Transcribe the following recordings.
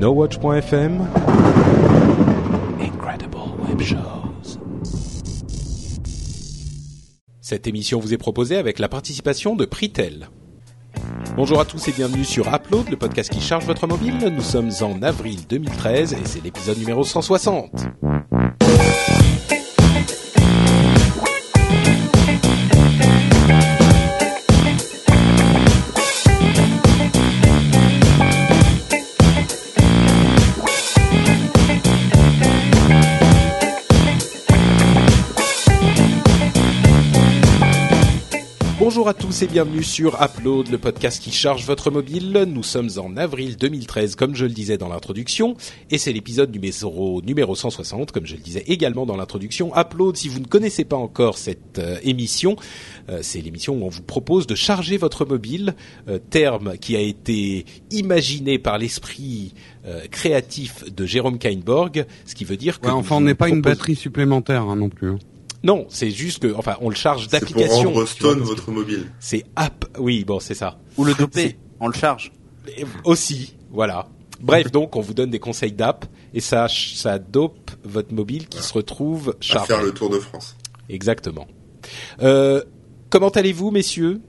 NoWatch.fm Incredible Web Shows. Cette émission vous est proposée avec la participation de Pritel. Bonjour à tous et bienvenue sur Upload, le podcast qui charge votre mobile. Nous sommes en avril 2013 et c'est l'épisode numéro 160. À tous et bienvenue sur Upload, le podcast qui charge votre mobile. Nous sommes en avril 2013, comme je le disais dans l'introduction, et c'est l'épisode numéro, numéro 160, comme je le disais également dans l'introduction. Upload, si vous ne connaissez pas encore cette euh, émission, euh, c'est l'émission où on vous propose de charger votre mobile, euh, terme qui a été imaginé par l'esprit créatif de Jérôme Kainborg, ce qui veut dire que... Ouais, enfin, on n'est pas une batterie supplémentaire hein, non plus. hein. Non, c'est juste que, enfin, on le charge C'est pour d'application. rendre stone votre mobile. C'est app, oui, bon, c'est ça. Ou le doper, on le charge. Et aussi, voilà. Bref, donc on vous donne des conseils d'app et ça, ça dope votre mobile qui se retrouve À chargé. faire le tour de France. Exactement. Euh, comment allez-vous, messieurs?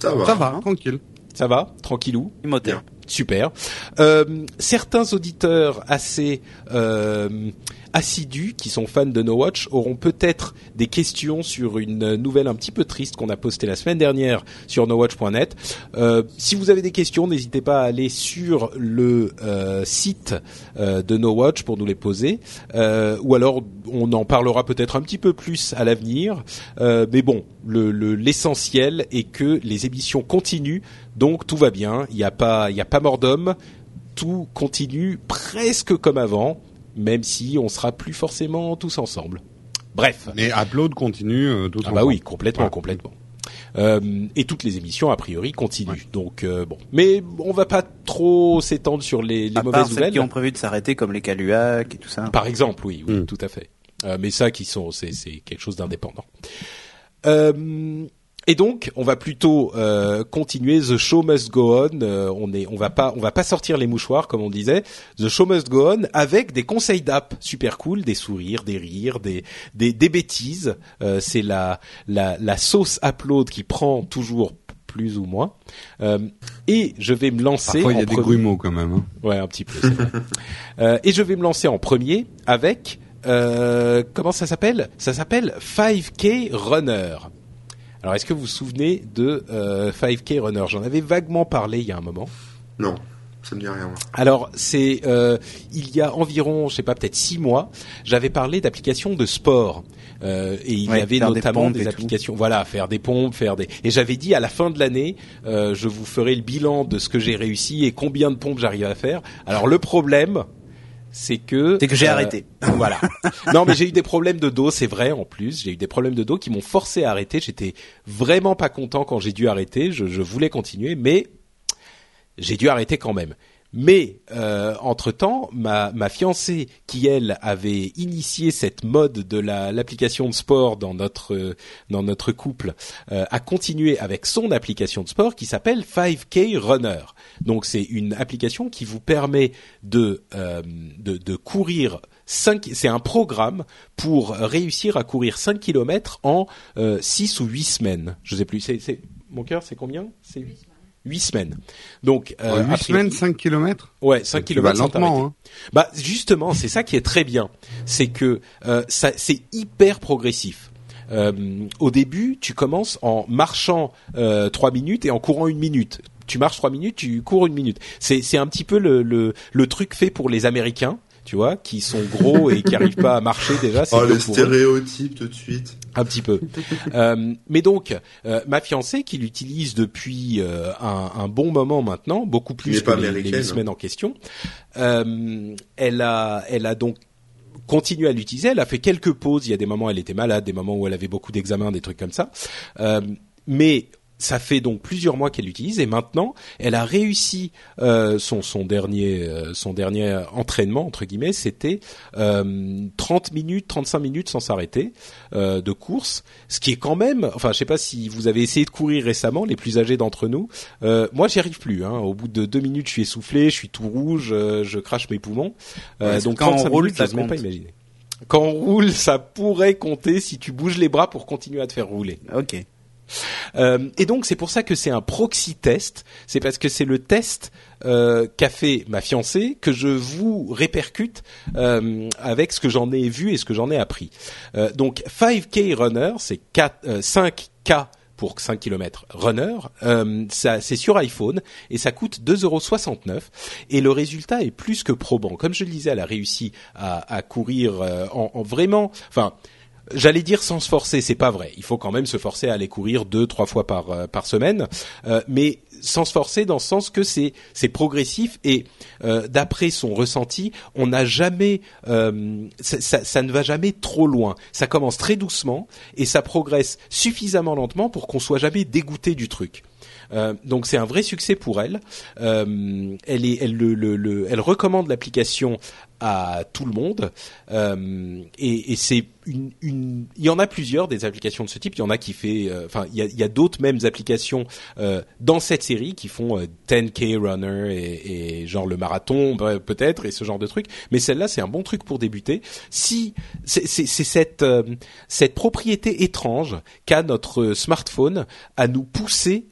Ça va. Ça va, hein, tranquille. Ça va? Tranquillou? Bien. Super. Euh, certains auditeurs assez euh, assidus, qui sont fans de No Watch, auront peut-être des questions sur une nouvelle un petit peu triste qu'on a postée la semaine dernière sur nowatch.net. Euh, si vous avez des questions, n'hésitez pas à aller sur le euh, site euh, de No Watch pour nous les poser, Euh, ou alors on en parlera peut-être un petit peu plus à l'avenir. Mais bon, le- le- l'essentiel est que les émissions continuent, donc tout va bien. Il n'y a pas mort d'homme. Tout continue presque comme avant, même si on sera plus forcément tous ensemble. Bref. Mais Upload continue euh, tout Ah bah temps. oui, complètement, complètement. Euh, et toutes les émissions a priori continuent. Donc euh, bon, mais on va pas trop s'étendre sur les, les à mauvaises part celles nouvelles. qui ont prévu de s'arrêter comme les Caluac et tout ça. Par exemple, oui, oui, Mm. tout à fait. Euh, mais ça, qui sont, c'est, c'est quelque chose d'indépendant. Euh, et donc, on va plutôt euh, continuer. The show must go on. Euh, on est, on va pas, on va pas sortir les mouchoirs comme on disait. The show must go on avec des conseils d'app super cool, des sourires, des rires, des des, des bêtises. Euh, c'est la, la la sauce upload qui prend toujours plus ou moins. Euh, et je vais me lancer. Parfois, il y a des grumeaux quand même. hein. Ouais, un petit peu. vrai. Euh, et je vais me lancer en premier avec euh, comment ça s'appelle? Ça s'appelle 5K Runner. Alors, est-ce que vous vous souvenez de euh, 5K Runner? J'en avais vaguement parlé il y a un moment. Non, ça me dit rien. moi. Alors, c'est euh, il y a environ, je sais pas, peut-être six mois, j'avais parlé d'applications de sport. Euh, et il y avait des notamment des, tout. applications, voilà, faire des pompes, faire des. Et j'avais dit à la fin de l'année, euh, je vous ferai le bilan de ce que j'ai réussi et combien de pompes j'arrive à faire. Alors le problème, c'est que C'est que j'ai euh, arrêté. Voilà. non, mais j'ai eu des problèmes de dos, c'est vrai en plus. J'ai eu des problèmes de dos qui m'ont forcé à arrêter. J'étais vraiment pas content quand j'ai dû arrêter. Je, je voulais continuer, mais j'ai dû arrêter quand même. Mais euh, entre temps, ma, ma fiancée, qui elle avait initié cette mode de la l'application de sport dans notre euh, dans notre couple, euh, a continué avec son application de sport qui s'appelle 5K Runner. Donc c'est une application qui vous permet de euh, de, de courir 5 c'est un programme pour réussir à courir 5 kilomètres en euh, 6 ou 8 semaines. Je sais plus, c'est mon cœur, c'est combien? C'est 8 semaines. Donc En euh, huit a priori- semaines, 5 kilomètres Ouais, 5 Tu vas km t'arrêter. lentement. Hein. Bah justement, c'est ça qui est très bien, c'est que euh, ça c'est hyper progressif. Euh, au début, tu commences en marchant euh, 3 minutes et en courant une minute. Tu marches 3 minutes, tu cours une minute. C'est c'est un petit peu le, le le truc fait pour les Américains, tu vois, qui sont gros et qui arrivent pas à marcher déjà. Oh, eux. stéréotypes tout de suite. Un petit peu. Euh, mais donc, euh, ma fiancée, qui l'utilise depuis euh, un, un bon moment maintenant, beaucoup plus que pas les, les huit semaines en question, elle a, elle a donc continué à l'utiliser. Elle a fait quelques pauses. Il y a des moments où elle était malade, des moments où elle avait beaucoup d'examens, des trucs comme ça. Mais ça fait donc plusieurs mois qu'elle l'utilise et maintenant elle a réussi euh, son son dernier euh, son dernier entraînement entre guillemets c'était euh, 30 minutes 35 minutes sans s'arrêter euh, de course. Ce qui est quand même enfin je sais pas si vous avez essayé de courir récemment les plus âgés d'entre nous euh, moi j'y arrive plus hein. au bout de deux minutes je suis essoufflé je suis tout rouge euh, je crache mes poumons. Euh, Ouais, donc quand on 35 roule, minutes ça même pas imaginer. Quand on roule ça pourrait compter si tu bouges les bras pour continuer à te faire rouler. Ok. Euh, et donc c'est pour ça que c'est un proxy test. C'est parce que c'est le test euh, qu'a fait ma fiancée que je vous répercute euh, avec ce que j'en ai vu et ce que j'en ai appris. Donc 5K Runner, c'est 4, euh, 5K pour 5 km runner, c'est sur iPhone et ça coûte 2,69€ et le résultat est plus que probant. Comme je le disais, elle a réussi à, courir en, en vraiment, enfin J'allais dire sans se forcer, c'est pas vrai. Il faut quand même se forcer à aller courir deux, trois fois par euh, par semaine, Euh, mais sans se forcer dans le sens que c'est c'est progressif et euh, d'après son ressenti, on n'a jamais euh, ça, ça, ne va jamais trop loin. Ça commence très doucement et ça progresse suffisamment lentement pour qu'on soit jamais dégoûté du truc. Euh, donc c'est un vrai succès pour elle. Euh, elle est, elle le, le, le- elle recommande l'application à tout le monde. Euh, et et c'est une, une, il y en a plusieurs des applications de ce type. Il y en a qui fait, euh, enfin, il y a, y a d'autres mêmes applications euh, dans cette série qui font euh, 10K Runner et, et genre le marathon peut-être et ce genre de truc. Mais celle-là, c'est un bon truc pour débuter. Si c'est cette euh, cette propriété étrange qu'a notre smartphone à nous pousser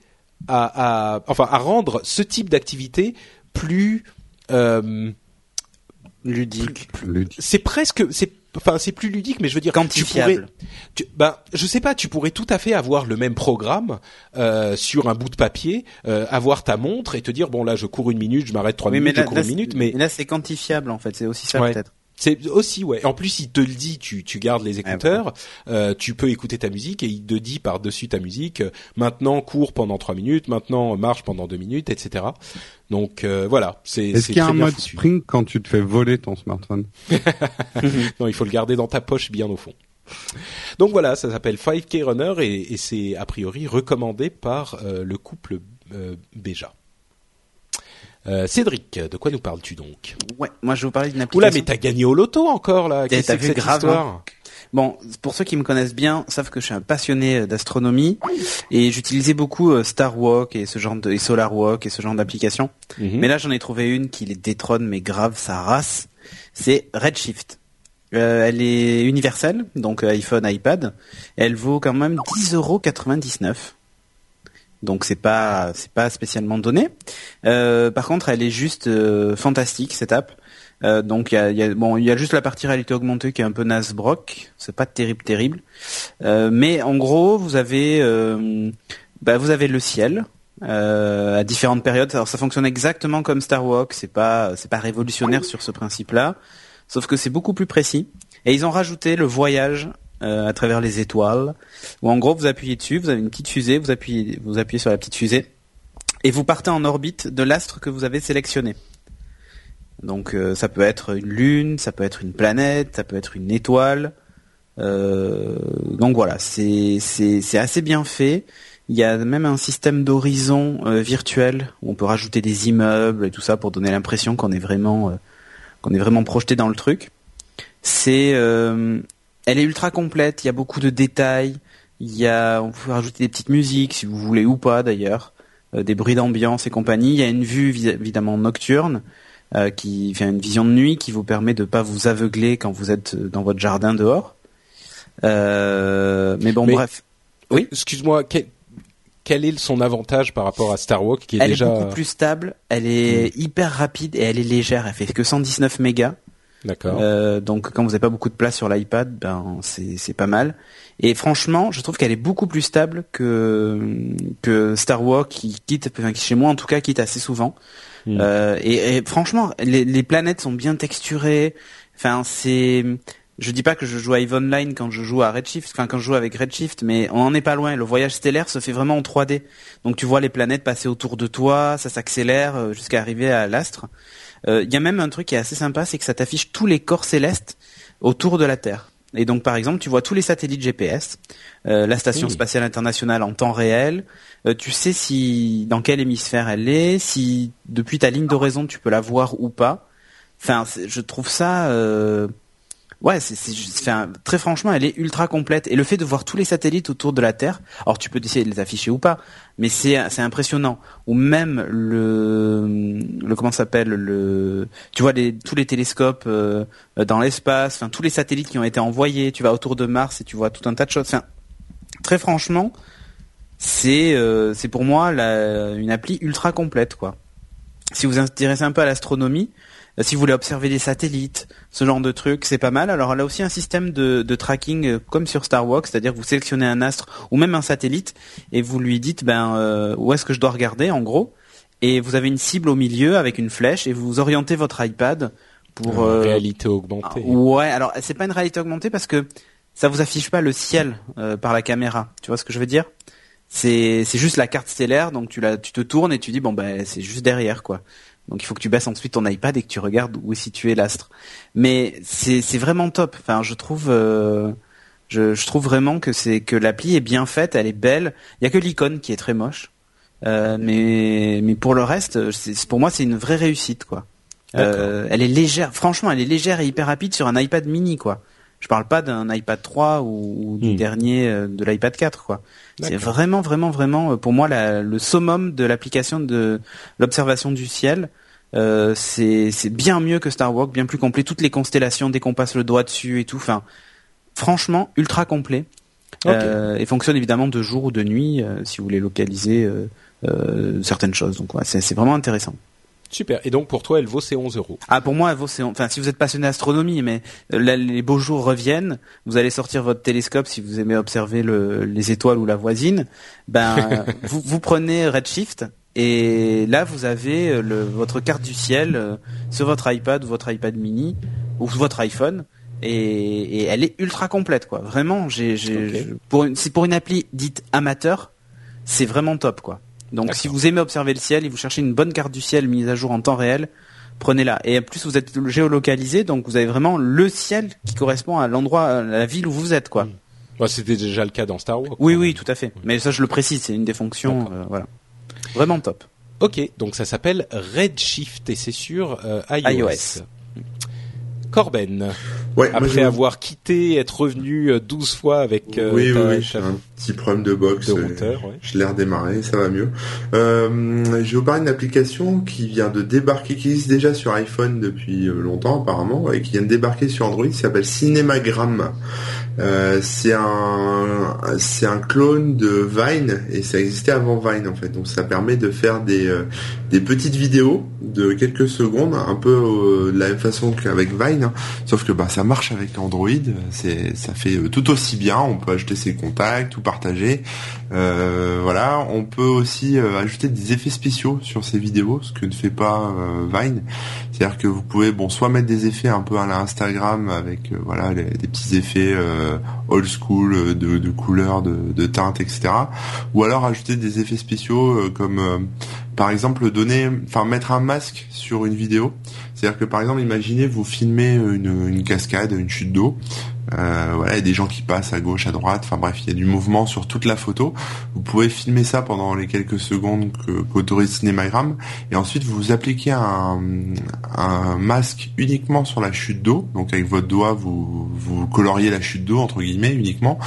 à, à enfin à rendre ce type d'activité plus euh, Ludique. C'est presque c'est enfin c'est plus ludique mais je veux dire tu pourrais Quantifiable. tu, ben je sais pas tu pourrais tout à fait avoir le même programme euh, sur un bout de papier euh, avoir ta montre et te dire bon là je cours une minute je m'arrête trois Oui, minutes là, je cours là, une minute mais là, c'est quantifiable en fait. C'est aussi ça Ouais. peut-être. C'est aussi ouais. En plus, il te le dit, tu tu gardes les écouteurs, euh, tu peux écouter ta musique et il te dit par dessus ta musique. euh, maintenant, cours pendant trois minutes. Maintenant, marche pendant deux minutes, etc. Donc euh, voilà, c'est. Est-ce c'est qu'il y a un mode foutu. sprint quand tu te fais voler ton smartphone Non, il faut le garder dans ta poche bien au fond. Donc voilà, ça s'appelle 5K Runner et, et c'est a priori recommandé par euh, le couple euh, Béja. Euh, Cédric, de quoi nous parles-tu donc Ouais. Moi, je vais vous parler d'une Oula, application. mais t'as gagné au loto encore là. T'as Qu'est-ce que vu cette grave, histoire Bon, pour ceux qui me connaissent bien, savent que je suis un passionné euh, d'astronomie et j'utilisais beaucoup euh, Star Walk et ce genre de et Solar Walk et ce genre d'applications. Mhm. Mais là, j'en ai trouvé une qui les détrône, mais grave, sa race. C'est Redshift. Euh, elle est universelle, donc iPhone, iPad. Elle vaut quand même 10,99€. Donc c'est pas c'est pas spécialement donné. Euh, par contre, elle est juste euh, fantastique cette app. Euh, donc il y a, bon il y a juste la partie réalité augmentée qui est un peu nasbrock. C'est pas terrible terrible. Euh, mais en gros, vous avez bah, vous avez le ciel à différentes périodes. Alors ça fonctionne exactement comme Star Walk. C'est pas c'est pas révolutionnaire sur ce principe-là, sauf que c'est beaucoup plus précis. Et ils ont rajouté le voyage euh, à travers les étoiles, où en gros vous appuyez dessus, vous avez une petite fusée, vous appuyez vous appuyez sur la petite fusée et vous partez en orbite de l'astre que vous avez sélectionné. Donc euh, ça peut être une lune, ça peut être une planète, ça peut être une étoile. Euh, donc voilà, c'est assez bien fait. Il y a même un système d'horizon virtuel où on peut rajouter des immeubles et tout ça pour donner l'impression qu'on est vraiment qu'on est vraiment projeté dans le truc. C'est elle est ultra complète, il y a beaucoup de détails, il y a on peut rajouter des petites musiques si vous voulez ou pas d'ailleurs, euh, des bruits d'ambiance et compagnie, il y a une vue évidemment nocturne euh, qui fait une vision de nuit qui vous permet de pas vous aveugler quand vous êtes dans votre jardin dehors. Euh, mais bon Mais- bref, Oui? Excuse-moi, quel, quel est son avantage par rapport à Star Walk qui est elle déjà est beaucoup plus stable, elle est hyper rapide et elle est légère, elle fait que 119 mégas. D'accord. Euh, donc quand vous n'avez pas beaucoup de place sur l'iPad, ben c'est c'est pas mal. Et franchement, je trouve qu'elle est beaucoup plus stable que que Star Wars qui quitte, enfin, qui chez moi en tout cas quitte assez souvent. Mm. Euh, et, et franchement, les, les planètes sont bien texturées. Enfin, c'est je dis pas que je joue à EVE Online quand je joue à Redshift, enfin quand je joue avec Redshift, mais on en est pas loin. Le voyage stellaire se fait vraiment en 3D. Donc tu vois les planètes passer autour de toi, ça s'accélère euh, jusqu'à arriver à l'astre. Euh, Il y a même un truc qui est assez sympa, c'est que ça t'affiche tous les corps célestes autour de la Terre. Et donc, par exemple, tu vois tous les satellites GPS, euh, la station Oui. spatiale internationale en temps réel. Euh, tu sais si dans quel hémisphère elle est, si depuis ta ligne d'horizon tu peux la voir ou pas. Enfin, je trouve ça. euh, Ouais, c'est c'est très franchement, elle est ultra complète. Et le fait de voir tous les satellites autour de la Terre, alors tu peux essayer de les afficher ou pas, mais c'est c'est impressionnant. Ou même le le comment s'appelle le tu vois les tous les télescopes euh, dans l'espace, enfin tous les satellites qui ont été envoyés. Tu vas autour de Mars et tu vois tout un tas de choses. Très franchement, c'est euh, c'est pour moi la, une appli ultra complète quoi. Si vous vous intéressez un peu à l'astronomie, si vous voulez observer les satellites, ce genre de trucs, c'est pas mal. Alors elle a aussi un système de, de tracking euh, comme sur Star Walk, c'est-à-dire que vous sélectionnez un astre ou même un satellite et vous lui dites ben euh, où est-ce que je dois regarder en gros, et vous avez une cible au milieu avec une flèche et vous orientez votre iPad pour euh, réalité augmentée. Ouais, alors c'est pas une réalité augmentée parce que ça vous affiche pas le ciel euh, par la caméra. Tu vois ce que je veux dire? C'est c'est juste la carte stellaire, donc tu la tu te tournes et tu dis bon ben c'est juste derrière quoi. Donc il faut que tu baisses ensuite ton iPad et que tu regardes où est situé l'astre. Mais c'est c'est vraiment top. Enfin je trouve euh, je, je trouve vraiment que c'est que l'appli est bien faite, elle est belle. Il y a que l'icône qui est très moche. Euh, mais mais pour le reste, pour moi c'est une vraie réussite quoi. Euh, elle est légère, franchement, elle est légère et hyper rapide sur un iPad mini, quoi. Je parle pas d'un iPad 3 ou, ou du Hmm. dernier euh, de l'iPad 4, quoi. C'est vraiment, vraiment, vraiment, euh, pour moi, la- le summum de l'application de l'observation du ciel. Euh, c'est c'est bien mieux que Star Walk, bien plus complet. Toutes les constellations, dès qu'on passe le doigt dessus et tout. Enfin, franchement, ultra complet. Ok. Euh, et fonctionne évidemment de jour ou de nuit euh, si vous voulez localiser euh, euh, certaines choses. Donc, ouais, c'est vraiment intéressant. Super. Et donc pour toi, elle vaut ses 11 euros. Ah pour moi, elle vaut ses- enfin si vous êtes passionné d'astronomie, mais euh, là, les beaux jours reviennent, vous allez sortir votre télescope si vous aimez observer le, les étoiles ou la voisine. Ben vous, vous prenez Redshift et là vous avez euh, le, votre carte du ciel euh, sur votre iPad ou votre iPad mini ou votre iPhone. Et, et elle est ultra complète quoi. Vraiment, j'ai, j'ai, Ok. je- pour une, c'est pour une appli dite amateur, c'est vraiment top quoi. Donc si vous aimez observer le ciel et vous cherchez une bonne carte du ciel mise à jour en temps réel, prenez-la. Et en plus vous êtes géolocalisé, donc vous avez vraiment le ciel qui correspond à l'endroit, à la ville où vous êtes quoi. Bah, C'était déjà le cas dans Star Wars. Oui oui tout à fait. Mais ça je le précise, c'est une des fonctions, euh, voilà. Vraiment top. Ok, donc ça s'appelle Redshift et c'est sur euh, iOS. iOS. Corben, Ouais, après avoir quitté, être revenu euh, 12 fois avec euh, oui, oui, ta- oui, ta- j'ai un petit problème de box. de euh, routeur, ouais. Je l'ai redémarré, ça va mieux. Euh, je vais vous parler d'une application qui vient de débarquer, qui existe déjà sur iPhone depuis euh, longtemps apparemment, et qui vient de débarquer sur Android, qui s'appelle Cinemagram. Euh, c'est un c'est un clone de Vine et ça existait avant Vine en fait donc ça permet de faire des euh, des petites vidéos de quelques secondes un peu euh, de la même façon qu'avec Vine hein. sauf que bah ça marche avec Android c'est ça fait euh, tout aussi bien on peut ajouter ses contacts tout partager euh, voilà on peut aussi euh, ajouter des effets spéciaux sur ces vidéos ce que ne fait pas Vine c'est-à-dire que vous pouvez bon soit mettre des effets un peu à la Instagram avec voilà des petits effets old school de, couleurs, de, de teintes, etc. Ou alors ajouter des effets spéciaux comme par exemple donner, enfin mettre un masque sur une vidéo. C'est-à-dire que par exemple, imaginez vous filmez une, une cascade, une chute d'eau. Euh, voilà, il y a des gens qui passent à gauche, à droite. Enfin bref, il y a du mouvement sur toute la photo. Vous pouvez filmer ça pendant les quelques secondes que qu'autorise Cinemagram, et ensuite vous appliquez un, masque uniquement sur la chute d'eau. Donc avec votre doigt, vous coloriez la chute d'eau entre guillemets uniquement,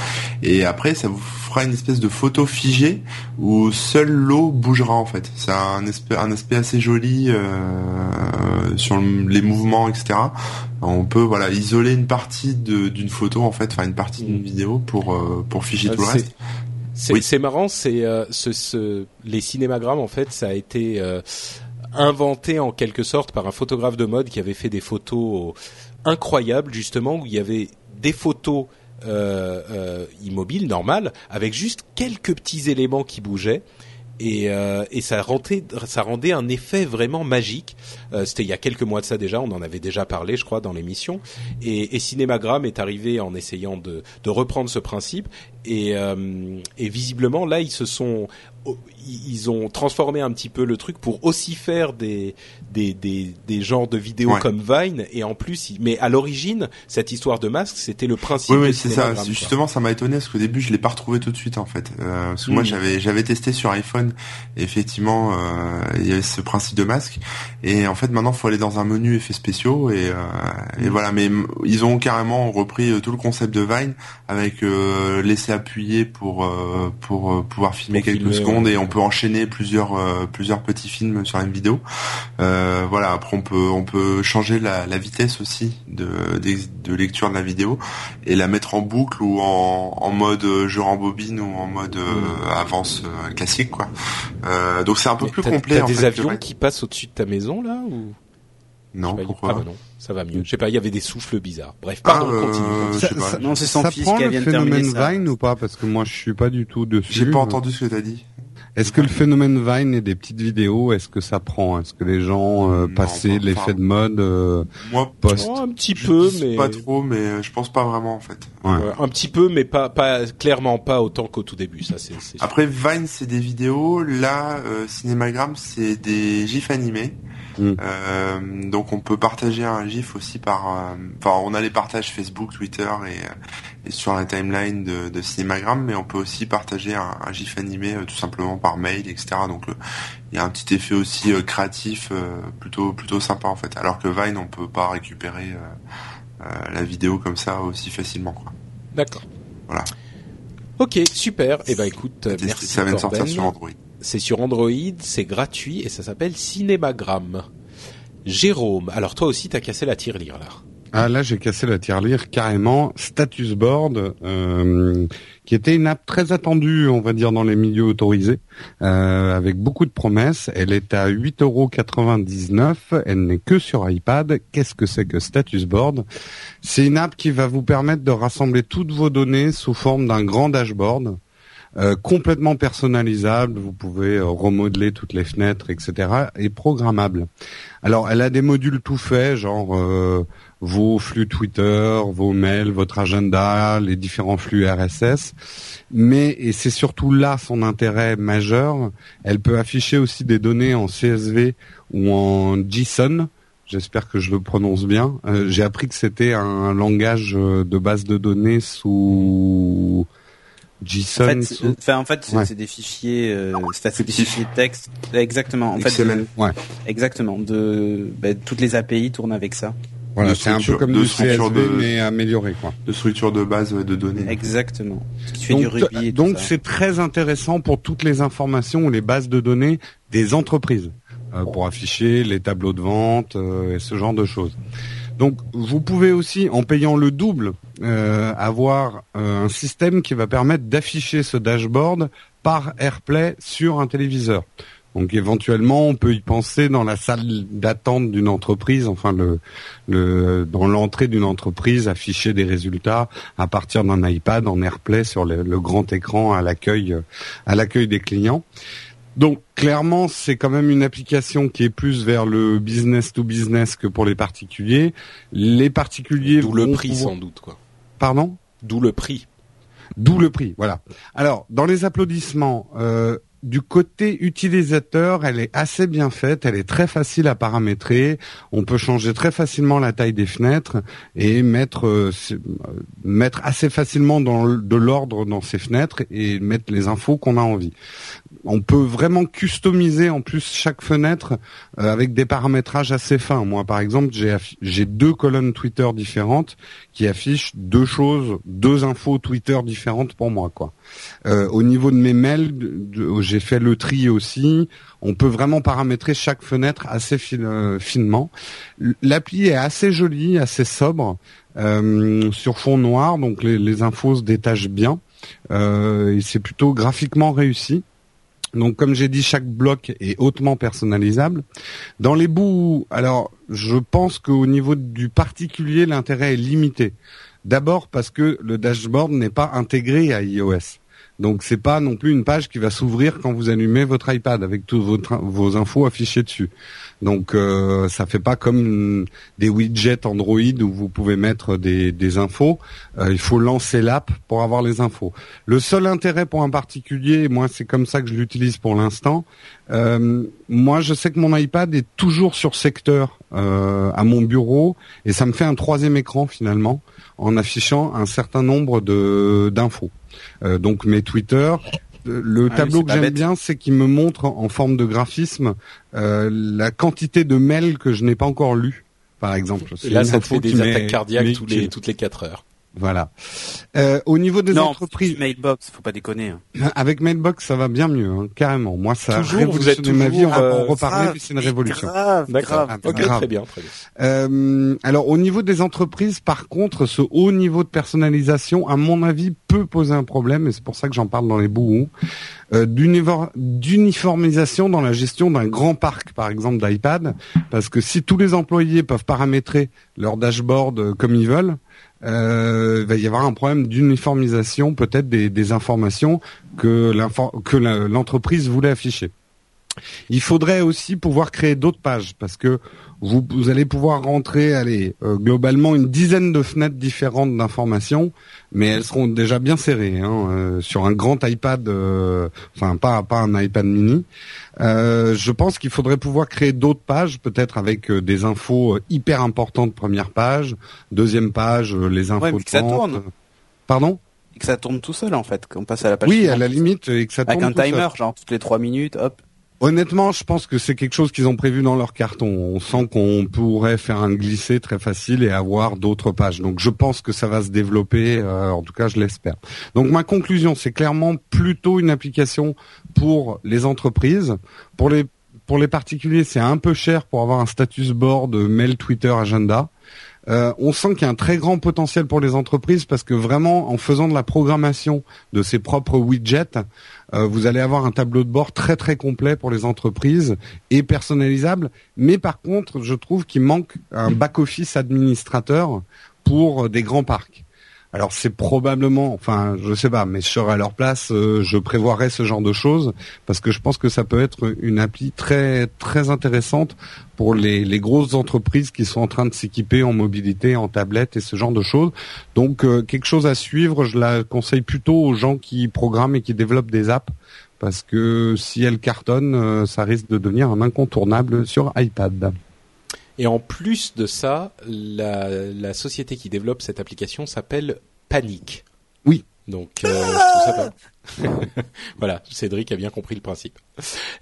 et après ça vous fera une espèce de photo figée où seule l'eau bougera en fait. A un aspect, un aspect assez joli euh, sur le- les mouvements, etc. On peut voilà isoler une partie d'une photo en fait, enfin une partie d'une vidéo pour euh, pour figer tout le c'est- reste. C'est Oui. marrant, c'est euh, ce, ce, les cinémagrammes en fait, ça a été euh, inventé en quelque sorte par un photographe de mode qui avait fait des photos incroyables justement où il y avait des photos euh, immobiles normales avec juste quelques petits éléments qui bougeaient et, euh, et ça rendait ça rendait un effet vraiment magique. Euh, C'était il y a quelques mois de ça déjà, on en avait déjà parlé, je crois, dans l'émission. Et, et est arrivé en essayant de, de reprendre ce principe. Et, euh, et visiblement là, ils se sont ils ont transformé un petit peu le truc pour aussi faire des des des, des genres de vidéos Ouais. comme Vine et en plus mais à l'origine cette histoire de masque c'était le principe Oui, oui, c'est ça. Justement, ça m'a étonné parce qu'au début, je l'ai pas retrouvé tout de suite en fait. Euh, parce que moi, Mhm. j'avais j'avais testé sur iPhone. Et effectivement, euh, il y avait ce principe de masque. Et en fait, maintenant, faut aller dans un menu effets spéciaux et, euh, et Mhm. voilà. Mais ils ont carrément repris euh, tout le concept de Vine avec euh, laisser appuyer pour euh, pour pouvoir filmer Pour quelques filmer, secondes et on peut enchaîner plusieurs euh, plusieurs petits films sur une vidéo. Euh, voilà. Après, on peut on peut changer la, la vitesse aussi de, de de lecture de la vidéo et la mettre en boucle ou en, en mode euh, je rembobine ou en mode euh, avance euh, classique quoi. Euh, donc c'est un peu Mais plus complet. T'as des fait, avions qui passent au-dessus de ta maison là ou? Non, pas, pourquoi ah bah non, ça va mieux. Je sais pas, il y avait des souffles bizarres. Bref, Ah, pardon, euh, continue. Ça- sais pas. ça- Non, c'est son ça fils prend qui le vient de terminer phénomène ça. Vine ou pas? Parce que moi, je suis pas du tout dessus. J'ai pas entendu ce que t'as dit. Est-ce que le phénomène Vine et des petites vidéos, est-ce que ça prend? Est-ce que les gens euh, passaient pas- l'effet enfin, de mode euh, Moi, post? Oh, un petit je peu, dis mais pas trop, mais euh, je pense pas vraiment en fait. Ouais. Ouais, un petit peu, mais pas, pas clairement pas autant qu'au tout début. Ça, c'est. c'est sûr. Après Vine c'est des vidéos, là euh, Cinémagramme c'est des gifs animés. Mm. Euh, donc on peut partager un gif aussi par, euh, enfin on a les partages Facebook, Twitter et, euh, et sur la timeline de, de Cinémagramme, mais on peut aussi partager un, un gif animé euh, tout simplement par mail, etc. Donc il y a un petit effet aussi euh, créatif, euh, plutôt plutôt sympa en fait. Alors que Vine on peut pas récupérer euh, euh, la vidéo comme ça aussi facilement quoi. D'accord. Voilà. Ok, super. Eh ben écoute, merci ça vient de sortir sur Android. C'est sur Android, c'est gratuit et ça s'appelle Cinémagramme. Jérôme, alors toi aussi t'as cassé la tirelire là. Ah là, j'ai cassé la tirelire carrément. Status Board, euh, qui était une app très attendue, on va dire, dans les milieux autorisés, euh, avec beaucoup de promesses. Elle est à 8,99€. Elle n'est que sur iPad. Qu'est-ce que c'est que Status Board? C'est une app qui va vous permettre de rassembler toutes vos données sous forme d'un grand dashboard. Euh, complètement personnalisable, vous pouvez euh, remodeler toutes les fenêtres, etc. et programmable. Alors, elle a des modules tout faits, genre euh, vos flux Twitter, vos mails, votre agenda, les différents flux RSS. Mais, et c'est surtout là son intérêt majeur, elle peut afficher aussi des données en CSV ou en JSON. J'espère que je le prononce bien. Euh, J'ai appris que c'était un langage de base de données sous JSON. En fait, sous- c'est- enfin, en fait, c'est Ouais. c'est des fichiers, euh, c'est des fichiers texte. Exactement. En fait, XML. de- exactement. De bah, toutes les API tournent avec ça. Voilà, de c'est un peu comme de du CSV de- mais amélioré quoi. de structure de base ouais, de données. Exactement. Ce qui fait du Donc, Ruby et tout donc c'est très intéressant pour toutes les informations ou les bases de données des entreprises euh, pour afficher les tableaux de vente euh, et ce genre de choses. Donc vous pouvez aussi, en payant le double, euh, avoir euh, un système qui va permettre d'afficher ce dashboard par AirPlay sur un téléviseur. Donc éventuellement, on peut y penser dans la salle d'attente d'une entreprise, enfin le, le dans l'entrée d'une entreprise, afficher des résultats à partir d'un iPad en AirPlay sur le, le grand écran à l'accueil à l'accueil des clients. Donc clairement, c'est quand même une application qui est plus vers le business to business que pour les particuliers. Les particuliers D'où le prix pouvoir- sans doute quoi. Pardon D'où le prix. D'où le prix, voilà. Alors, dans les applaudissements, euh, du côté utilisateur, elle est assez bien faite, elle est très facile à paramétrer. On peut changer très facilement la taille des fenêtres et mettre euh, mettre assez facilement dans de l'ordre dans ces fenêtres et mettre les infos qu'on a envie. On peut vraiment customiser en plus chaque fenêtre euh, avec des paramétrages assez fins. Moi, par exemple, j'ai deux colonnes Twitter différentes qui affichent deux choses, deux infos Twitter différentes pour moi. Euh, au niveau de mes mails, j'ai fait le tri aussi. On peut vraiment paramétrer chaque fenêtre assez euh, finement. L'appli est assez jolie, assez sobre, sur fond noir, donc les, les infos se détachent bien. Euh, et c'est plutôt graphiquement réussi. Donc, comme j'ai dit, chaque bloc est hautement personnalisable. Dans les bouts, alors, je pense qu'au niveau du particulier, l'intérêt est limité. D'abord parce que le dashboard n'est pas intégré à iOS. Donc c'est pas non plus une page qui va s'ouvrir quand vous allumez votre iPad avec toutes vos, infos affichées dessus. Donc euh, ça fait pas comme des widgets Android où vous pouvez mettre des, des infos. Euh, il faut lancer l'app pour avoir les infos. Le seul intérêt pour un particulier, moi c'est comme ça que je l'utilise pour l'instant. Euh, moi je sais que mon iPad est toujours sur secteur euh, à mon bureau et ça me fait un troisième écran finalement en affichant un certain nombre de d'infos. Euh, donc mes Twitter, le ah tableau que j'aime bien, c'est qu'il me montre en, forme de graphisme euh, la quantité de mails que je n'ai pas encore lus, par exemple. là, ça te fait des attaques cardiaques tous les, toutes les 4 heures. Voilà. Euh, au niveau des non, entreprises, Mailbox, faut pas déconner. Hein. Avec Mailbox, ça va bien mieux, hein, carrément. Moi, ça toujours, a révolutionné ma vie. On va en reparler, mais c'est une révolution. Grave, D'accord. Ok, très bien, très bien. Euh, alors, au niveau des entreprises, par contre, ce haut niveau de personnalisation, à mon avis, peut poser un problème, et c'est pour ça que j'en parle dans les bouts. Euh, d'uniformisation dans la gestion d'un grand parc, par exemple d'iPad, parce que si tous les employés peuvent paramétrer leur dashboard euh, comme ils veulent, euh, il va y avoir un problème d'uniformisation peut-être des, informations que l'entreprise voulait afficher. Il faudrait aussi pouvoir créer d'autres pages parce que vous, allez pouvoir rentrer, allez, euh, globalement une dizaine de fenêtres différentes d'informations, mais elles seront déjà bien serrées hein, euh, sur un grand iPad, euh, enfin pas pas un iPad mini. je pense qu'il faudrait pouvoir créer d'autres pages, peut-être avec des infos hyper importantes première page, deuxième page, les infos de que ça tourne. Pardon? Et que ça tourne tout seul en fait, qu'on passe à la page. Oui, à la limite, et que ça tourne avec un timer, genre toutes les trois minutes, hop. Honnêtement, je pense que c'est quelque chose qu'ils ont prévu dans leur carton. On sent qu'on pourrait faire un glissé très facile et avoir d'autres pages. Donc je pense que ça va se développer, euh, en tout cas je l'espère. Donc ma conclusion, c'est clairement plutôt une application pour les entreprises. Pour les pour les particuliers, c'est un peu cher pour avoir un status board, mail, Twitter, agenda. Euh, on sent qu'il y a un très grand potentiel pour les entreprises parce que vraiment, en faisant de la programmation de ses propres widgets, euh, vous allez avoir un tableau de bord très très complet pour les entreprises et personnalisable. Mais par contre, je trouve qu'il manque un back-office administrateur pour des grands parcs. Alors c'est probablement, enfin je sais pas, mais je serais à leur place, euh, je prévoirais ce genre de choses parce que je pense que ça peut être une appli très très intéressante pour les, les grosses entreprises qui sont en train de s'équiper en mobilité, en tablette et ce genre de choses. Donc euh, quelque chose à suivre, je la conseille plutôt aux gens qui programment et qui développent des apps parce que si elle cartonne, euh, ça risque de devenir un incontournable sur iPad. Et en plus de ça, la, la société qui développe cette application s'appelle Panic. Oui. Donc, euh, ça voilà, Cédric a bien compris le principe.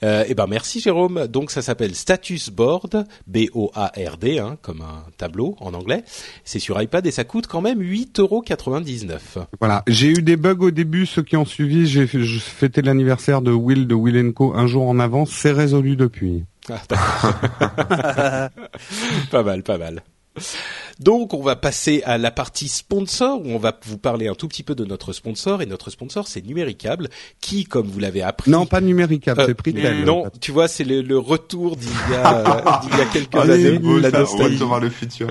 Euh, eh ben merci Jérôme. Donc ça s'appelle Status Board, B-O-A-R-D, hein, comme un tableau en anglais. C'est sur iPad et ça coûte quand même 8,99€. Voilà, j'ai eu des bugs au début, ceux qui ont suivi. J'ai fêté l'anniversaire de Will de Will Co un jour en avance. C'est résolu depuis. Ah, pas mal, pas mal. Donc on va passer à la partie sponsor où on va vous parler un tout petit peu de notre sponsor et notre sponsor c'est Numéricable qui comme vous l'avez appris Non, pas Numéricable, euh, c'est Pritel. Non, tu vois, c'est le, retour d'il y a d'il y a quelques années, la nostalgie. le futur.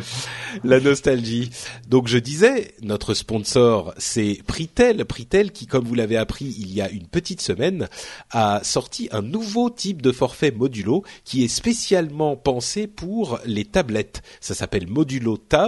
La nostalgie. Donc je disais notre sponsor c'est Pritel, Pritel qui comme vous l'avez appris il y a une petite semaine a sorti un nouveau type de forfait modulo qui est spécialement pensé pour les tablettes. Ça s'appelle Modulo Tab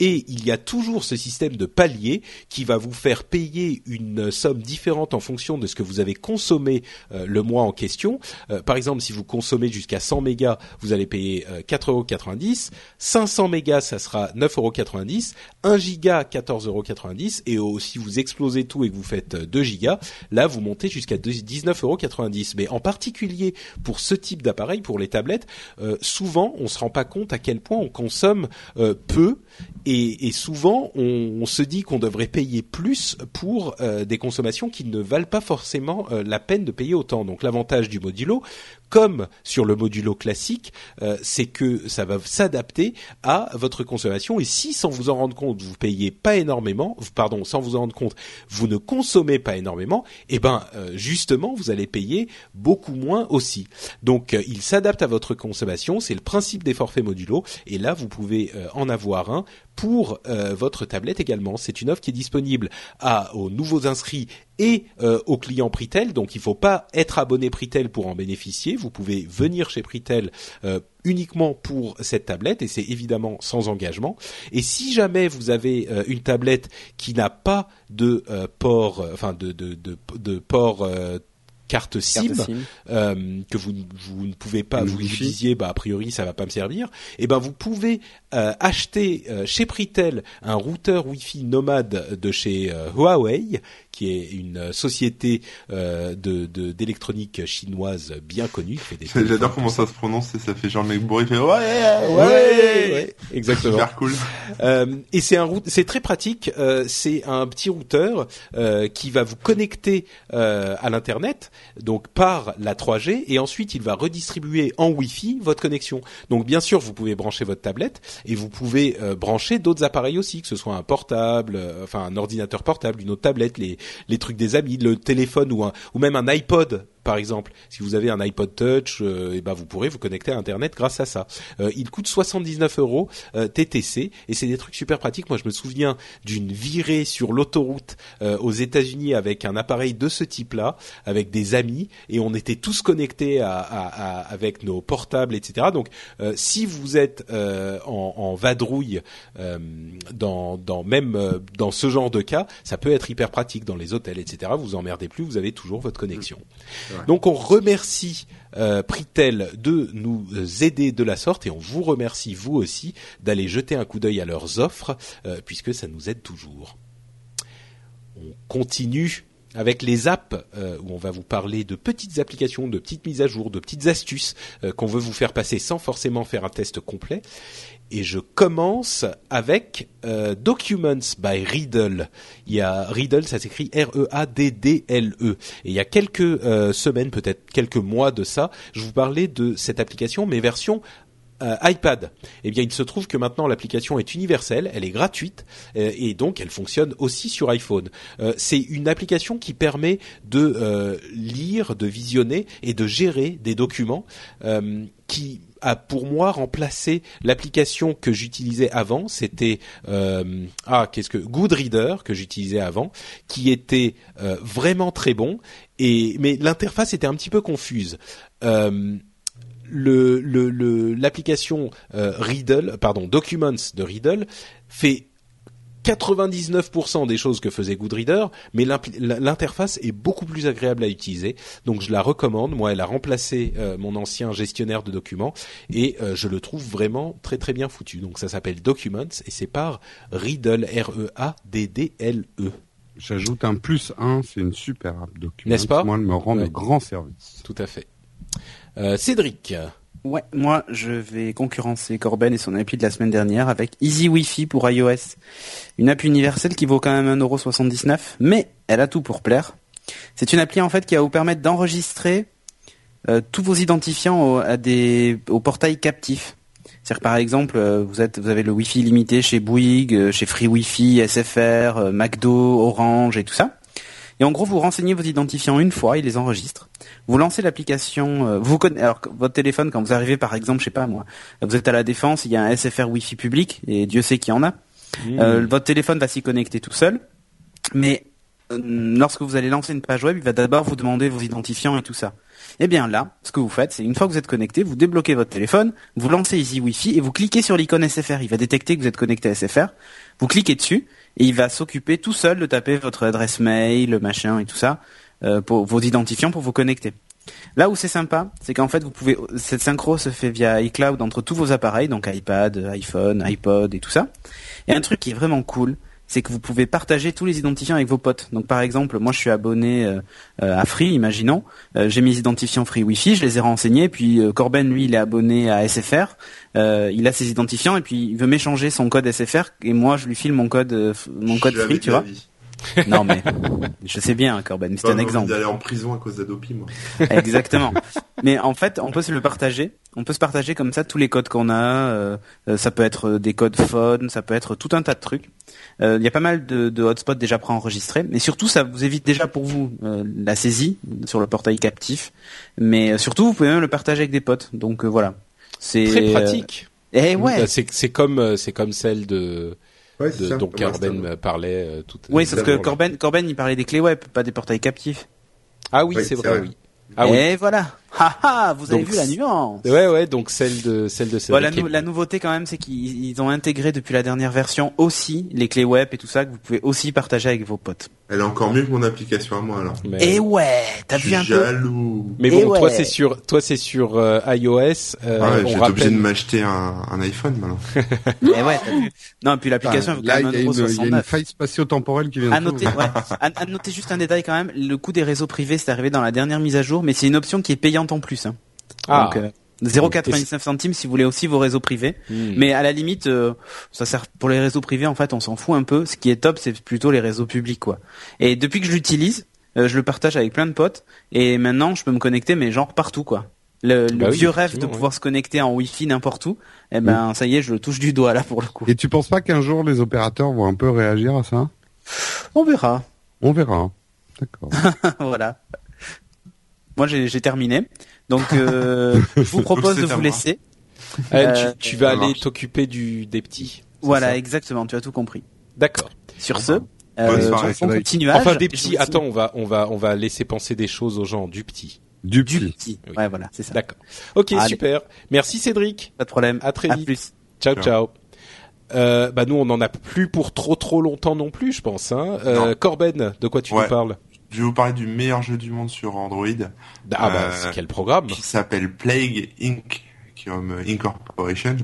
et il y a toujours ce système de palier qui va vous faire payer une somme différente en fonction de ce que vous avez consommé euh, le mois en question. Euh, par exemple, si vous consommez jusqu'à 100 mégas, vous allez payer euh, 4,90 500 mégas, ça sera 9,90 1 giga 14,90 et si vous explosez tout et que vous faites 2 gigas, là vous montez jusqu'à 19,90 Mais en particulier pour ce type d'appareil, pour les tablettes, souvent on se rend pas compte à quel point on consomme euh, et, souvent on, se dit qu'on devrait payer plus pour euh, des consommations qui ne valent pas forcément euh, la peine de payer autant. Donc l'avantage du modulo, comme sur le modulo classique, c'est que ça va s'adapter à votre consommation et si sans vous en rendre compte vous payez pas énormément, pardon, sans vous en rendre compte vous ne consommez pas énormément, eh ben justement vous allez payer beaucoup moins aussi. Donc il s'adapte à votre consommation, c'est le principe des forfaits modulo et là vous pouvez en avoir un pour euh, votre tablette également. C'est une offre qui est disponible aux nouveaux inscrits et euh, aux clients Pritel. Donc il ne faut pas être abonné Pritel pour en bénéficier. Vous pouvez venir chez Pritel euh, uniquement pour cette tablette et c'est évidemment sans engagement. Et si jamais vous avez une tablette qui n'a pas de port, enfin de, de, de, de port carte SIM, euh, que vous, vous ne pouvez pas, vous, vous disiez, bah a priori ça va pas me servir. Et eh ben vous pouvez euh, acheter euh, chez Pritel un routeur Wi-Fi nomade de chez Huawei qui est une société euh, de d'électronique chinoise bien connue. J'adore comment ça se prononce et ça fait genre le mec bourré, fait ouais, ouais, ouais, ouais exactement. Super cool. Euh, et c'est un c'est très pratique. Euh, c'est un petit routeur euh, qui va vous connecter euh, à l'internet, donc par la 3G, et ensuite il va redistribuer en Wi-Fi votre connexion. Donc bien sûr, vous pouvez brancher votre tablette et vous pouvez euh, brancher d'autres appareils aussi, que ce soit un portable, enfin un ordinateur portable, une autre tablette, les les trucs des amis, le téléphone ou un ou même un iPod par exemple, si vous avez un iPod Touch, euh, eh ben vous pourrez vous connecter à Internet grâce à ça. Euh, il coûte 79 euros euh, TTC et c'est des trucs super pratiques. Moi, je me souviens d'une virée sur l'autoroute aux États-Unis avec un appareil de ce type-là, avec des amis, et on était tous connectés à, à, avec nos portables, etc. Donc, si vous êtes en, en, vadrouille dans, dans même dans ce genre de cas, ça peut être hyper pratique dans les hôtels, etc. Vous emmerdez plus, vous avez toujours votre connexion. Donc on remercie euh, Pritel de nous aider de la sorte et on vous remercie vous aussi d'aller jeter un coup d'œil à leurs offres euh, puisque ça nous aide toujours. On continue avec les apps euh, où on va vous parler de petites applications, de petites mises à jour, de petites astuces qu'on veut vous faire passer sans forcément faire un test complet et je commence avec euh, Documents by Riddle. Il y a Riddle, ça s'écrit R-E-A-D-D-L-E. E. Et il y a quelques euh, semaines, peut-être quelques mois de ça, je vous parlais de cette application, mais version euh, iPad. Eh bien, il se trouve que maintenant l'application est universelle, elle est gratuite et donc elle fonctionne aussi sur iPhone. c'est une application qui permet de lire, de visionner et de gérer des documents qui a pour moi remplacé l'application que j'utilisais avant. C'était euh, ah qu'est-ce que Goodreader que j'utilisais avant, qui était euh, vraiment très bon. Et mais l'interface était un petit peu confuse. Euh, le l'application le, Riddle, pardon, Documents de Riddle fait 99% des choses que faisait Goodreader, mais l'interface est beaucoup plus agréable à utiliser. Donc je la recommande. Moi, elle a remplacé euh, mon ancien gestionnaire de documents et euh, je le trouve vraiment très très bien foutu. Donc ça s'appelle Documents et c'est par Riddle R-E-A-D-D-L-E. E. J'ajoute un plus 1, c'est une super app Documents. N'est-ce pas? Moi, elle me rend de grands services. Tout à fait. Euh, Cédric. Ouais, moi je vais concurrencer Corben et son appli de la semaine dernière avec Easy Wi-Fi pour iOS. Une appli universelle qui vaut quand même 1,79€, mais elle a tout pour plaire. C'est une appli en fait qui va vous permettre d'enregistrer euh, tous vos identifiants au, portail captif. C'est-à-dire par exemple, euh, vous, êtes, vous avez le Wi-Fi limité chez Bouygues, euh, chez Free Wi-Fi, SFR, McDo, Orange et tout ça. Et en gros, vous renseignez vos identifiants une fois, il les enregistre. Vous lancez l'application, euh, vous connaissez, alors votre téléphone quand vous arrivez par exemple, je sais pas moi, vous êtes à la défense, il y a un SFR Wi-Fi public et Dieu sait qu'il y en a. Mmh. Euh, votre téléphone va s'y connecter tout seul, mais euh, lorsque vous allez lancer une page web, il va d'abord vous demander vos identifiants et tout ça. Eh bien là, ce que vous faites, c'est une fois que vous êtes connecté, vous débloquez votre téléphone, vous lancez Easy Wi-Fi et vous cliquez sur l'icône SFR. Il va détecter que vous êtes connecté à SFR. Vous cliquez dessus et il va s'occuper tout seul de taper votre adresse mail, le machin et tout ça, euh, pour vos identifiants pour vous connecter. Là où c'est sympa, c'est qu'en fait vous pouvez cette synchro se fait via iCloud entre tous vos appareils, donc iPad, iPhone, iPod et tout ça. Et un truc qui est vraiment cool, c'est que vous pouvez partager tous les identifiants avec vos potes. Donc par exemple, moi je suis abonné euh, à Free, imaginons, euh, j'ai mes identifiants Free Wi-Fi, je les ai renseignés, puis euh, Corben lui il est abonné à SFR, il a ses identifiants et puis il veut m'échanger son code SFR et moi je lui file mon code mon code Free, tu vois. non mais je sais bien Corben, c'est un exemple. d'aller en prison à cause d'Adopi moi. Exactement. mais en fait, on peut se le partager. On peut se partager comme ça tous les codes qu'on a. ça peut être des codes phone, ça peut être tout un tas de trucs. Euh, il y a pas mal de, de hotspots déjà préenregistrés, mais surtout ça vous évite déjà pour vous euh, la saisie sur le portail captif. Mais euh, surtout vous pouvez même le partager avec des potes. Donc voilà, c'est très pratique. Et eh ouais. C'est comme c'est comme celle de Ouais, de- Ouais, Corben un- parlait euh, tout. Oui, sauf que Corben, Corben, il parlait des clés web, pas des portails captifs. Ah oui, Oui, c'est vrai, vrai. oui. Ah oui. Et voilà. Haha, vous avez Donc, vu la nuance. Ouais, ouais, donc celle de celle de Bon, la, nou- nouveauté quand même, c'est qu'ils ils ont intégré depuis la dernière version aussi les clés web et tout ça que vous pouvez aussi partager avec vos potes. Elle est encore mieux que mon application à moi alors. Mais, Et ouais, t'as vu un peu jaloux. mais Et bon, toi ouais. c'est sur toi c'est sur euh, iOS. euh, Ah ouais, on J'étais obligé rappelle. de m'acheter un, un iPhone maintenant. Et ouais, t'as vu. Non, et puis l'application, elle vaut Là, quand il y, y a une 1,69€. faille spatio-temporelle qui vient À de noter, ouais. à, à noter juste un détail quand même, le coût des réseaux privés, c'est arrivé dans la dernière mise à jour, mais c'est une option qui est payante en plus. Hein. Ah. Donc, euh, 0,99 centimes si vous voulez aussi vos réseaux privés. Hmm. Mais à la limite, euh, ça sert pour les réseaux privés. En fait, on s'en fout un peu. Ce qui est top, c'est plutôt les réseaux publics, quoi. Et depuis que je l'utilise, euh, je le partage avec plein de potes. Et maintenant, je peux me connecter, mais genre partout, quoi. Le, le Bah oui, vieux rêve de pouvoir se connecter en Wi-Fi n'importe où. Eh ben, ça y est, je le touche du doigt là pour le coup. Et tu penses pas qu'un jour les opérateurs vont un peu réagir à ça? On verra. On verra. D'accord. voilà. Moi, j'ai terminé. Donc, euh, je vous propose de vous laisser. Eh, Euh, tu, tu vas aller t'occuper du des petits. Voilà, exactement. Tu as tout compris. D'accord. Sur ce, euh, on. Enfin des petits. Attends, on va on va on va laisser penser des choses aux gens du petit. Du Du petit. petit. Oui. Ouais, voilà, c'est ça. D'accord. Ok, Allez. super. Merci Cédric. Pas de problème. À très À vite. plus. Ciao Ciao. ciao. Euh, bah nous on en a plus pour trop trop longtemps non plus je pense hein. Euh. Corben de quoi tu Ouais. nous parles? Je vais vous parler du meilleur jeu du monde sur Android Ah bah Euh, c'est quel programme qui s'appelle Plague Inc. Incorporation.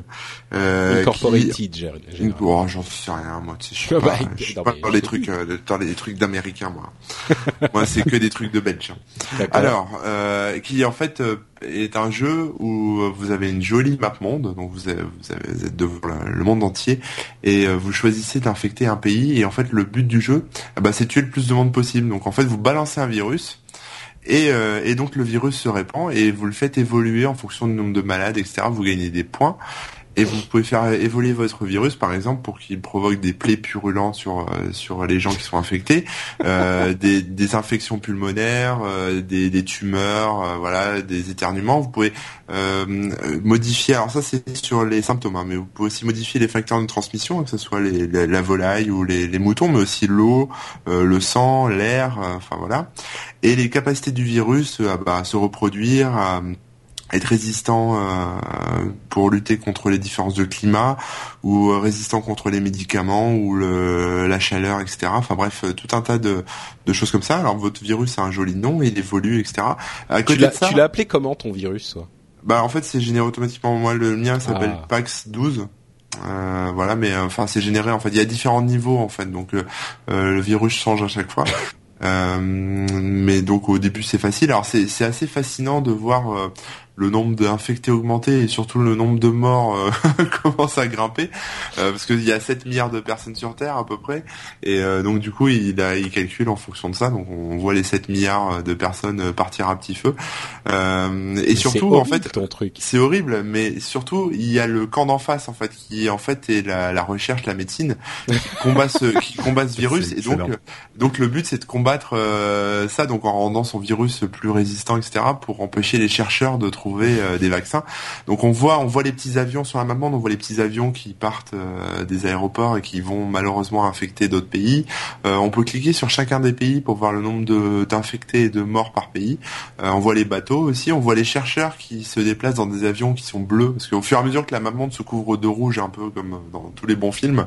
Euh, Incorporated qui- Oh, j'en sais rien, moi, tu sais, je suis Ah pas, bah, je suis non, pas dans les trucs, euh, dans les trucs d'américains, moi. moi, c'est que des trucs de belges. hein. Alors, euh, qui en fait euh, est un jeu où vous avez une jolie map monde, donc vous, avez, vous, avez- vous êtes devant le, monde entier et euh, vous choisissez d'infecter un pays et en fait le but du jeu, ah bah, c'est tuer le plus de monde possible. Donc en fait vous balancez un virus. Et, euh, et donc le virus se répand et vous le faites évoluer en fonction du nombre de malades, etc. Vous gagnez des points et vous pouvez faire évoluer votre virus, par exemple, pour qu'il provoque des plaies purulentes sur euh, sur les gens qui sont infectés, euh, des, des infections pulmonaires, euh, des, des tumeurs, euh, voilà, des éternuements. Vous pouvez euh, modifier. Alors ça, c'est sur les symptômes, hein, mais vous pouvez aussi modifier les facteurs de transmission, que ce soit les, les- la volaille ou les, les moutons, mais aussi l'eau, euh, le sang, l'air, enfin voilà. Et les capacités du virus à, bah, à se reproduire. à être résistant euh, pour lutter contre les différences de climat ou euh, résistant contre les médicaments ou le, la chaleur, etc. Enfin bref, euh, tout un tas de, de choses comme ça. Alors votre virus a un joli nom, il évolue, etc. À tu côté l'as de ça, tu l'as appelé comment ton virus toi? Bah en fait c'est généré automatiquement. Moi le mien s'appelle Ah. Pax 12. Euh, voilà, mais enfin c'est généré en fait. Il y a différents niveaux en fait, donc euh, euh, le virus change à chaque fois. Euh, mais donc au début c'est facile. Alors c'est c'est assez fascinant de voir euh, le nombre d'infectés augmenter et surtout le nombre de morts euh, commence à grimper euh, parce qu'il y a 7 milliards de personnes sur Terre à peu près et euh, donc du coup il, a, il calcule en fonction de ça donc on voit les 7 milliards de personnes euh, partir à petit feu euh, et surtout en fait ton truc. c'est horrible, mais surtout il y a le camp d'en face en fait, qui en fait est la, la recherche, la médecine, qui combat ce, qui combat ce virus. Et donc, euh, donc le but c'est de combattre euh, ça, donc en rendant son virus plus résistant, etc., pour empêcher les chercheurs de trouver euh, des vaccins. Donc on voit, on voit les petits avions sur la map monde, on voit les petits avions qui partent euh, des aéroports et qui vont malheureusement infecter d'autres pays. Euh, on peut cliquer sur chacun des pays pour voir le nombre d'infectés et de morts par pays. On voit les bateaux aussi, on voit les chercheurs qui se déplacent dans des avions qui sont bleus, parce qu'au fur et à mesure que la map monde se couvre de rouge, un peu comme dans tous les bons films,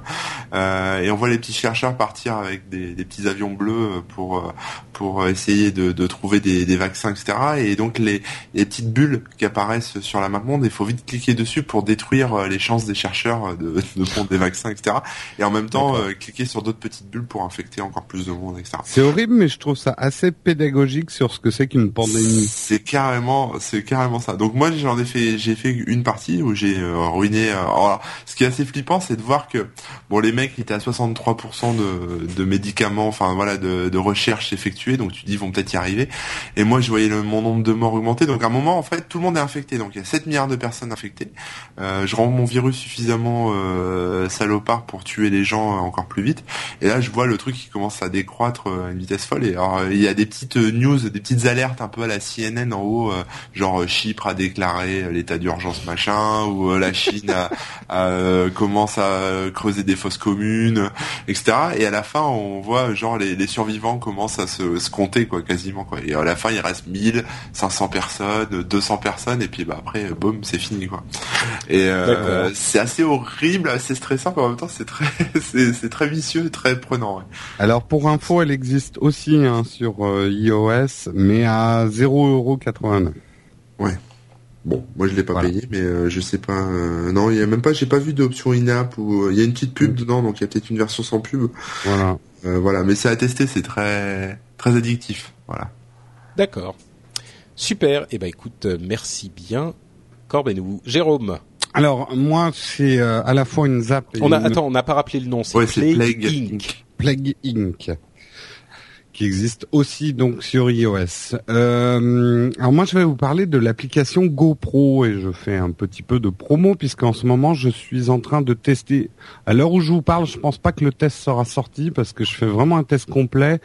euh, et on voit les petits chercheurs partir avec des, des petits avions bleus pour pour essayer de, de trouver des, des vaccins, etc. Et donc les, les petites bulles qui apparaissent sur la map monde, il faut vite cliquer dessus pour détruire euh, les chances des chercheurs de, de prendre des vaccins, etc. Et en même temps, euh, cliquer sur d'autres petites bulles pour infecter encore plus de monde, etc. C'est horrible, mais je trouve ça assez pédagogique sur ce que c'est qu'une pandémie. C'est carrément, c'est carrément ça. Donc moi j'en ai fait, j'ai fait une partie où j'ai euh, ruiné. euh, alors, ce qui est assez flippant, c'est de voir que bon les mecs ils étaient à 63% de, de médicaments, enfin voilà, de, de recherche effectuée. Donc tu dis ils vont peut-être y arriver. Et moi je voyais le, mon nombre de morts augmenter. Donc à un moment en fait tout le monde est infecté, donc il y a 7 milliards de personnes infectées. je rends mon virus suffisamment salopard pour tuer les gens encore plus vite. Et là, je vois le truc qui commence à décroître à une vitesse folle. Et alors, il y a des petites news, des petites alertes un peu à la CNN en haut, genre Chypre a déclaré l'état d'urgence machin, ou la Chine commence à creuser des fosses communes, etc. Et à la fin, on voit genre les, survivants commencent à se, compter quoi, quasiment quoi. Et à la fin, il reste 1000, 500 personnes, 200 personnes, et puis bah après, boum, c'est fini quoi. Et euh, c'est assez horrible, assez stressant, mais en même temps, c'est très, c'est très vicieux, très prenant. Ouais. Alors pour info, elle existe aussi hein, sur euh, iOS, mais à 0,89€. Ouais. Bon, moi je l'ai pas payé, mais euh, je sais pas. Euh, non, il y a même pas. J'ai pas vu d'option in-app ou il y a une petite pub mm. dedans, donc il y a peut-être une version sans pub. Voilà. voilà, mais c'est à tester, c'est très très addictif. Voilà. D'accord. Super. Eh ben écoute, merci bien, Corbenou. Jérôme. Alors moi, c'est à la fois une zap. on a attends, on n'a pas rappelé le nom. C'est Plague, Inc. Plague Inc qui existe aussi donc sur iOS. Euh, alors moi je vais vous parler de l'application GoPro et je fais un petit peu de promo puisqu'en ce moment je suis en train de tester. À l'heure où je vous parle, je pense pas que le test sera sorti parce que je fais vraiment un test complet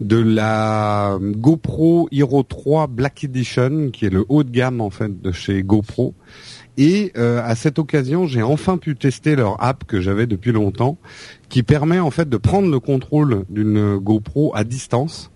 de la GoPro Hero 3 Black Edition qui est le haut de gamme en fait de chez GoPro. Et euh, à cette occasion, j'ai enfin pu tester leur app que j'avais depuis longtemps, qui permet en fait de prendre le contrôle d'une GoPro à distance.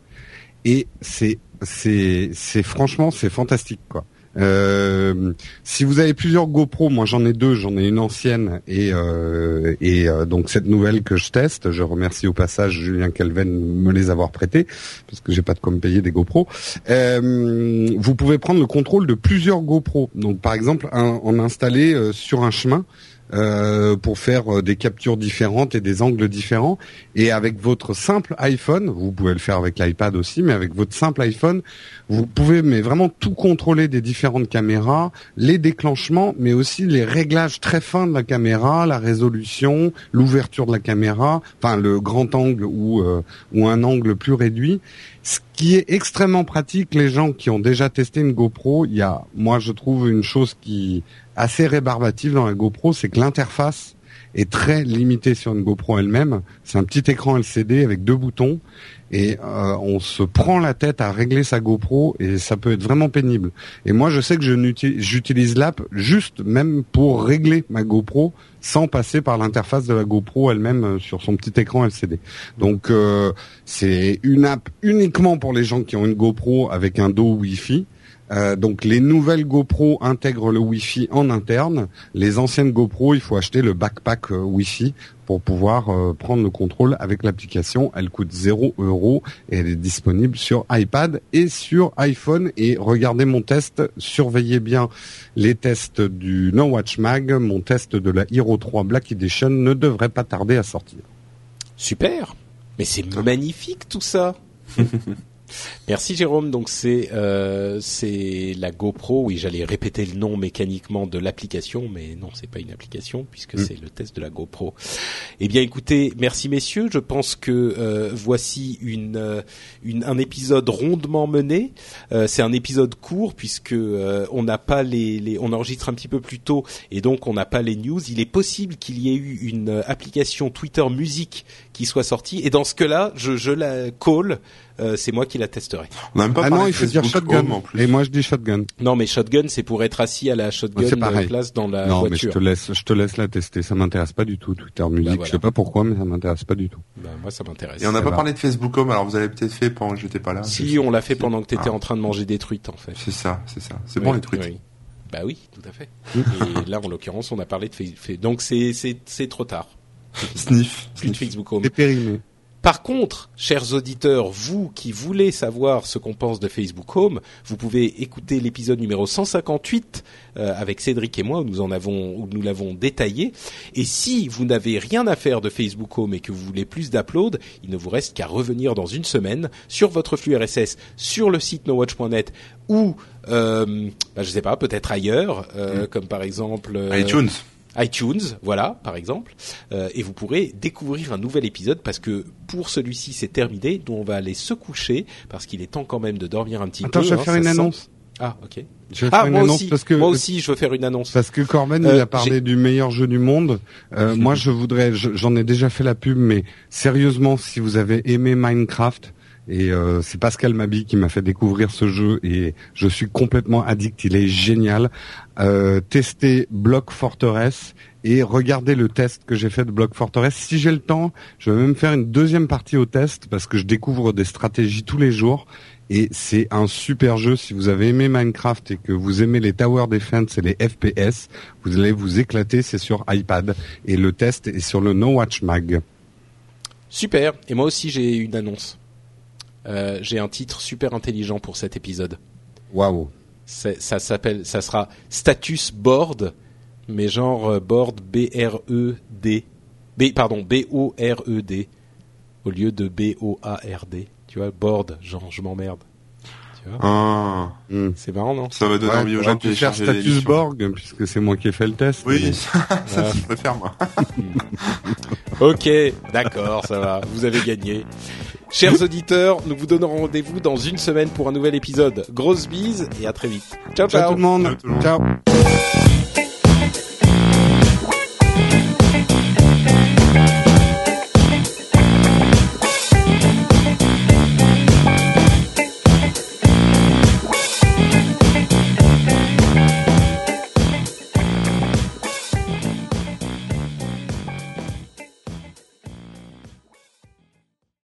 Et c'est c'est franchement c'est fantastique quoi. Euh, si vous avez plusieurs GoPro, moi j'en ai deux, j'en ai une ancienne et euh, et euh, donc cette nouvelle que je teste, je remercie au passage Julien Calven de me les avoir prêtés parce que j'ai pas de quoi me payer des GoPro. vous pouvez prendre le contrôle de plusieurs GoPro. Donc par exemple en installer sur un chemin euh, pour faire euh, des captures différentes et des angles différents. Et avec votre simple iPhone, vous pouvez le faire avec l'iPad aussi, mais avec votre simple iPhone, vous pouvez mais vraiment tout contrôler des différentes caméras, les déclenchements, mais aussi les réglages très fins de la caméra, la résolution, l'ouverture de la caméra, enfin le grand angle ou euh, ou un angle plus réduit. Ce qui est extrêmement pratique, les gens qui ont déjà testé une GoPro, il y a, moi je trouve une chose qui assez rébarbative dans la GoPro, c'est que l'interface est très limitée sur une GoPro elle-même. C'est un petit écran LCD avec deux boutons et euh, on se prend la tête à régler sa GoPro et ça peut être vraiment pénible. Et moi, je sais que j'utilise l'app juste même pour régler ma GoPro sans passer par l'interface de la GoPro elle-même euh, sur son petit écran LCD. Donc euh, c'est une app uniquement pour les gens qui ont une GoPro avec un dos Wi-Fi euh, donc les nouvelles GoPro intègrent le Wi-Fi en interne. Les anciennes GoPro, il faut acheter le backpack euh, Wi-Fi pour pouvoir euh, prendre le contrôle avec l'application. Elle coûte 0 euros et elle est disponible sur iPad et sur iPhone. Et regardez mon test, surveillez bien les tests du No Watch Mag. Mon test de la Hero 3 Black Edition ne devrait pas tarder à sortir. Super, mais c'est magnifique tout ça. Merci Jérôme. Donc c'est euh, c'est la GoPro. Oui, j'allais répéter le nom mécaniquement de l'application, mais non, c'est pas une application puisque mm. c'est le test de la GoPro. Eh bien, écoutez, merci messieurs. Je pense que euh, voici une, euh, une, un épisode rondement mené. Euh, c'est un épisode court puisque euh, on n'a pas les, les, on enregistre un petit peu plus tôt et donc on n'a pas les news. Il est possible qu'il y ait eu une application Twitter musique qui soit sortie et dans ce cas-là, je, je la call euh, c'est moi qui la testerai. On n'a même pas ah non, il faut dire shotgun. En plus. Et moi je dis shotgun. Non, mais shotgun, c'est pour être assis à la shotgun de place dans la non, voiture. Non, mais je te laisse, je te laisse la tester. Ça m'intéresse pas du tout Twitter musique. Bah, Je sais pas pourquoi, mais ça m'intéresse pas du tout. Bah, moi, ça m'intéresse. Et on n'a pas parlé de Facebook Home. Alors vous avez peut-être fait pendant que j'étais pas là. Si, on l'a fait pendant que tu étais ah. en train de manger des truites, en fait. C'est ça, c'est ça. C'est bon les truites. Oui. Bah oui, tout à fait. Et là, en l'occurrence, on a parlé de Facebook. Donc c'est c'est c'est trop tard. Sniff. Plus de Facebook Home. C'est périmé. Par contre, chers auditeurs, vous qui voulez savoir ce qu'on pense de Facebook Home, vous pouvez écouter l'épisode numéro 158 euh, avec Cédric et moi où nous en avons où nous l'avons détaillé. Et si vous n'avez rien à faire de Facebook Home et que vous voulez plus d'upload, il ne vous reste qu'à revenir dans une semaine sur votre flux RSS sur le site nowatch.net ou euh, bah, je sais pas, peut-être ailleurs, euh, mm. comme par exemple euh, iTunes iTunes, voilà, par exemple, euh, et vous pourrez découvrir un nouvel épisode parce que pour celui-ci c'est terminé, donc on va aller se coucher parce qu'il est temps quand même de dormir un petit peu. Attends, je vais hein, faire une annonce. Ah, ok. Je vais Ah, faire une moi annonce aussi. parce que Moi aussi, je veux faire une annonce. Parce que Corben, Euh, il a parlé du meilleur jeu du monde. Euh, moi, je voudrais, je- j'en ai déjà fait la pub, mais sérieusement, si vous avez aimé Minecraft, et euh, c'est Pascal Mabi qui m'a fait découvrir ce jeu, et je suis complètement addict, il est génial. Euh, testez Block Fortress et regardez le test que j'ai fait de Block Fortress. Si j'ai le temps, je vais même faire une deuxième partie au test parce que je découvre des stratégies tous les jours. Et c'est un super jeu. Si vous avez aimé Minecraft et que vous aimez les Tower Defense et les FPS, vous allez vous éclater. C'est sur iPad. Et le test est sur le No Watch Mag. Super. Et moi aussi, j'ai une annonce. Euh, j'ai un titre super intelligent pour cet épisode. Waouh. C'est- Ça s'appelle, ça sera Status Board, mais genre euh, board B R E D, B pardon B O R E D au lieu de B O A R D. Tu vois, board, genre je m'emmerde. Tu vois, Ah, Hmm. c'est marrant non? Ça va donner Ouais, envie aux gens de faire Status l'émission. Borg, puisque c'est moi qui ai fait le test. Oui, mais- ça, ça, Ouais. je préfère moi. Ok, d'accord, ça va, vous avez gagné. Chers auditeurs, nous vous donnons rendez-vous dans une semaine pour un nouvel épisode. Grosse bise et à très vite. Ciao Ciao ciao. tout le monde. Ciao tout le monde. Ciao.